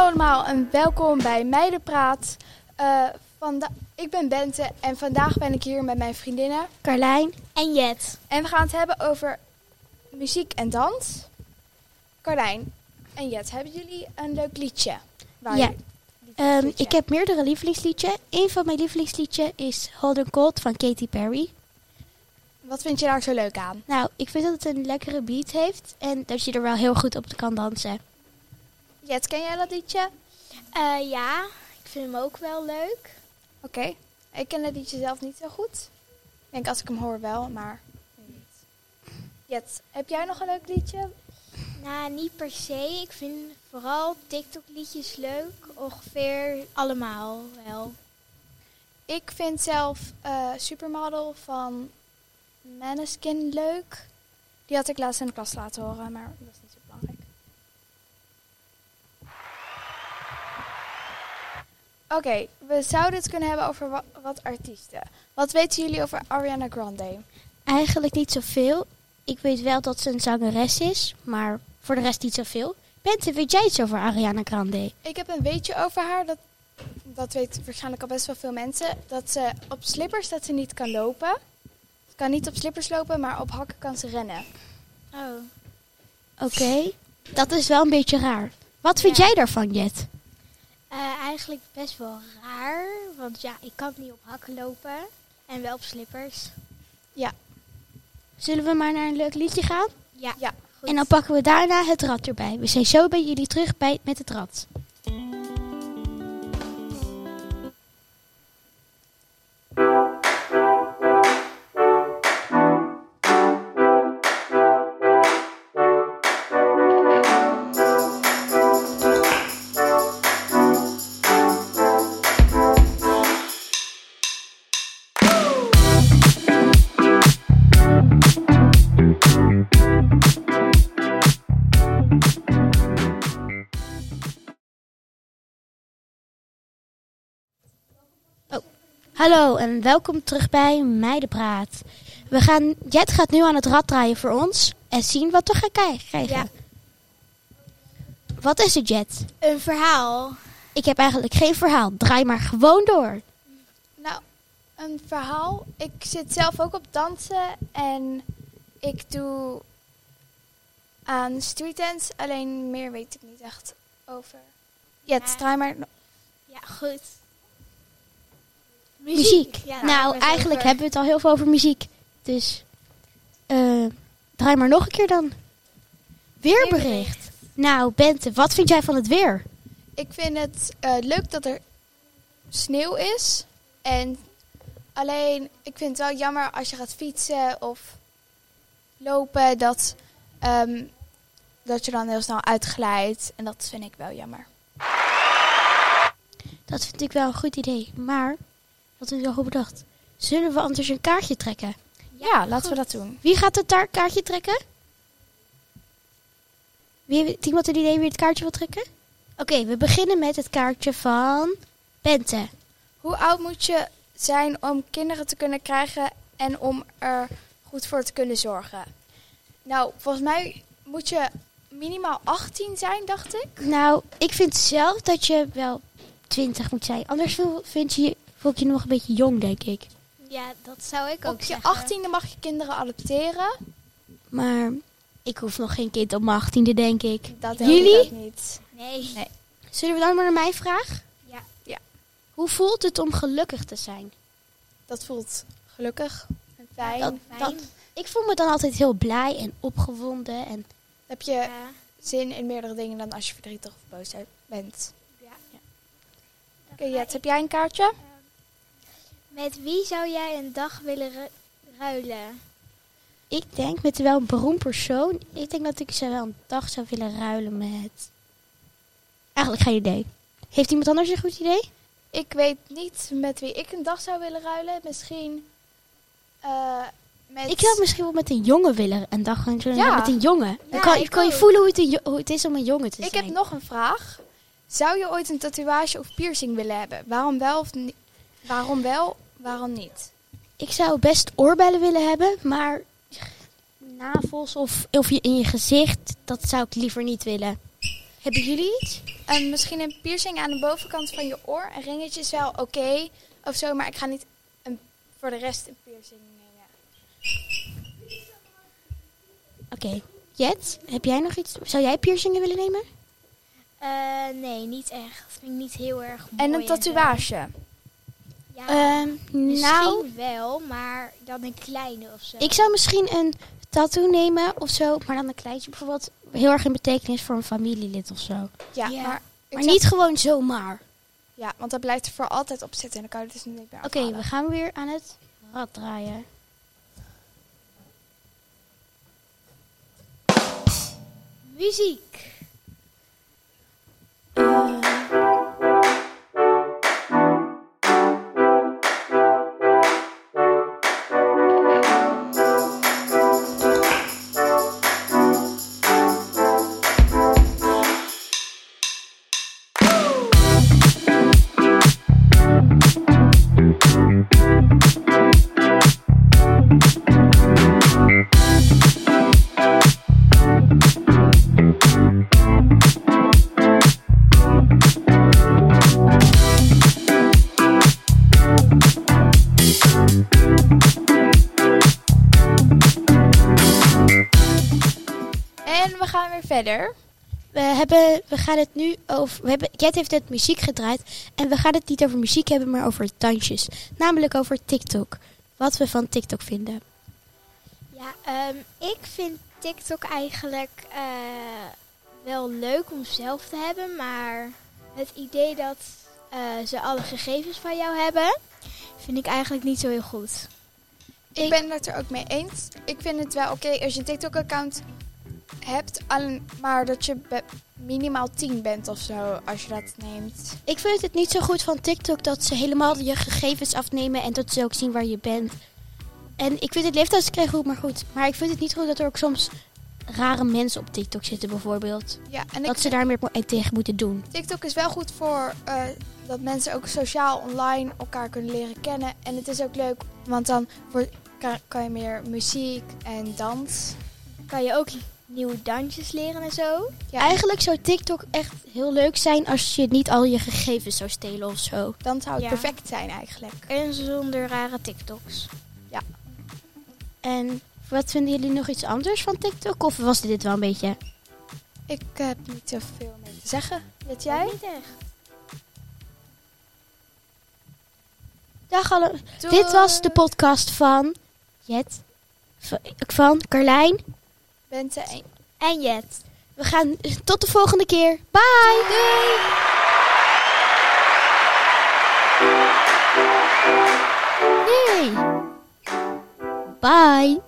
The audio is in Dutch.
allemaal en welkom bij Meidenpraat. Eh vanda- ik ben Bente en vandaag ben ik hier met mijn vriendinnen. Carlijn. En Jet. En we gaan het hebben over muziek en dans. Carlijn en Jet, hebben jullie een leuk liedje? Waar Ja. je- Ehm, ik heb meerdere lievelingsliedjes. Een van mijn lievelingsliedjes is Holden Cold van Katy Perry. Wat vind je daar zo leuk aan? Nou, ik vind dat het een lekkere beat heeft en dat je er wel heel goed op kan dansen. Jet, ken jij dat liedje? Eh, ja, ik vind hem ook wel leuk. Oké, ik ken het liedje zelf niet zo goed. Ik denk als ik hem hoor wel, maar niet. Jet, heb jij nog een leuk liedje? Nou, niet per se. Ik vind vooral TikTok-liedjes leuk. Ongeveer allemaal wel. Ik vind zelf eh, Supermodel van Maneskin leuk. Die had ik laatst in de klas laten horen, maar dat is niet Oké, we zouden het kunnen hebben over wa- wat artiesten. Wat weten jullie over Ariana Grande? Eigenlijk niet zoveel. Ik weet wel dat ze een zangeres is, maar voor de rest niet zoveel. Bente, weet jij iets over Ariana Grande? Ik heb een weetje over haar, dat, dat weet waarschijnlijk al best wel veel mensen. Dat ze op slippers dat ze niet kan lopen. Ze kan niet op slippers lopen, maar op hakken kan ze rennen. Oh. Oké, dat is wel een beetje raar. Wat vind Ja. jij daarvan, Jet? Eh, eigenlijk best wel raar. Want ja, ik kan niet op hakken lopen. En wel op slippers. Zullen we maar naar een leuk liedje gaan? Ja. Ja, goed. En dan pakken we daarna het rad erbij. We zijn zo bij jullie terug bij, met het rad. Hallo en welkom terug bij Meidenpraat. We gaan, Jet gaat nu aan het rad draaien voor ons en zien wat we gaan krijgen. Ja. Wat is het, Jet? Een verhaal. Ik heb eigenlijk geen verhaal. Draai maar gewoon door. Nou, een verhaal. Ik zit zelf ook op dansen en ik doe aan streetdance, alleen meer weet ik niet echt over. Jet, Ja. draai maar. Ja, goed. Muziek. Ja, nou, eigenlijk over. hebben we het al heel veel over muziek. Dus eh, draai maar nog een keer dan. Weerbericht. Nou, Bente, wat vind jij van het weer? Ik vind het eh, leuk dat er sneeuw is. En alleen, ik vind het wel jammer als je gaat fietsen of lopen, dat, ehm, dat je dan heel snel uitglijdt. En dat vind ik wel jammer. Dat vind ik wel een goed idee. Maar, wat is goed bedacht. Zullen we anders een kaartje trekken? Ja, laten we dat doen. Wie gaat het daar kaartje trekken? Wie heeft iemand een idee wie het kaartje wil trekken? Oké, we beginnen met het kaartje van Bente. Hoe oud moet je zijn om kinderen te kunnen krijgen en om er goed voor te kunnen zorgen? Nou, volgens mij moet je minimaal 18 zijn, dacht ik. Nou, ik vind zelf dat je wel 20 moet zijn. Anders vind je, voel ik je nog een beetje jong, denk ik. Ja, dat zou ik ook Op je. 18e mag je kinderen adopteren. Maar ik hoef nog geen kind op mijn 18e, denk ik. Dat Jullie? ik ook niet. Nee. Nee. Zullen we dan maar naar mijn vraag? Ja. Ja. Hoe voelt het om gelukkig te zijn? Dat voelt gelukkig en fijn. Dat- Fijn. dat- Ik voel me dan altijd heel blij en opgewonden. En heb je Ja. zin in meerdere dingen dan als je verdrietig of boos bent. Ja. Oké, Jet, heb jij een kaartje? Met wie zou jij een dag willen ru- ruilen? ik denk met wel een beroemd persoon. Ik denk dat ik ze wel een dag zou willen ruilen met... Eigenlijk geen idee. Heeft iemand anders een goed idee? Ik weet niet met wie ik een dag zou willen ruilen. Misschien eh, met... Ik zou misschien wel met een jongen willen een dag gaan ruilen Ja. met een jongen. Dan Ja, kan, ik kan je voelen hoe het, hoe is om een jongen te Ik zijn. heb nog een vraag. Zou je ooit een tatoeage of piercing willen hebben? Waarom wel of niet? Waarom wel, waarom niet? Ik zou best oorbellen willen hebben, maar navels of, of je in je gezicht, dat zou ik liever niet willen. Hebben jullie iets? ehm, misschien een piercing aan de bovenkant van je oor. Een ringetje is wel oké of zo, maar ik ga niet een, voor de rest een piercing nemen. Oké. Jet, heb jij nog iets? Zou jij piercingen willen nemen? Eh, nee, niet echt. Vind ik niet heel erg mooi. En een tatoeage. Ja, Ehm, misschien nou, wel, maar dan een kleine of zo. ik zou misschien een tattoo nemen of zo, maar dan een kleintje bijvoorbeeld. Heel erg in betekenis voor een familielid of zo. Ja, Ja. maar, niet gewoon zomaar. Ja, want dat blijft er voor altijd op zitten en dan kan je het dus niet meer Oké, we gaan weer aan het rad draaien. Muziek. En we gaan weer verder. We, hebben, we gaan het nu over. We hebben, Jet heeft net muziek gedraaid. En we gaan het niet over muziek hebben, maar over dansjes. Namelijk over TikTok. Wat we van TikTok vinden. Ja, ehm, ik vind TikTok eigenlijk eh, wel leuk om zelf te hebben, maar het idee dat eh, ze alle gegevens van jou hebben, vind ik eigenlijk niet zo heel goed. Ik, ben het er ook mee eens. Ik vind het wel oké als je een TikTok-account hebt, maar dat je minimaal 10 bent of zo als je dat neemt. Ik vind het niet zo goed van TikTok dat ze helemaal je gegevens afnemen en dat ze ook zien waar je bent. En ik vind het leeftijdskregen goed, maar goed. Maar ik vind het niet goed dat er ook soms rare mensen op TikTok zitten, bijvoorbeeld. Ja, en Dat ze daar meer tegen moeten doen. TikTok is wel goed voor eh, dat mensen ook sociaal online elkaar kunnen leren kennen. En het is ook leuk, want dan wordt- kan, kan je meer muziek en dans. Kan je ook nieuwe dansjes leren en zo? Ja, Eigenlijk zou TikTok echt heel leuk zijn als je niet al je gegevens zou stelen of zo. dan zou het Ja. perfect zijn eigenlijk. En zonder rare TikToks. En wat vinden jullie nog iets anders van TikTok? Of was dit wel een beetje? Ik heb niet zoveel meer te zeggen. Weet jij? Niet echt. Dag alle. Doei. Dit was de podcast van Jet, van Carlijn. Bente en En Jet. We gaan tot de volgende keer. Bye. Doei. Yay. Bye.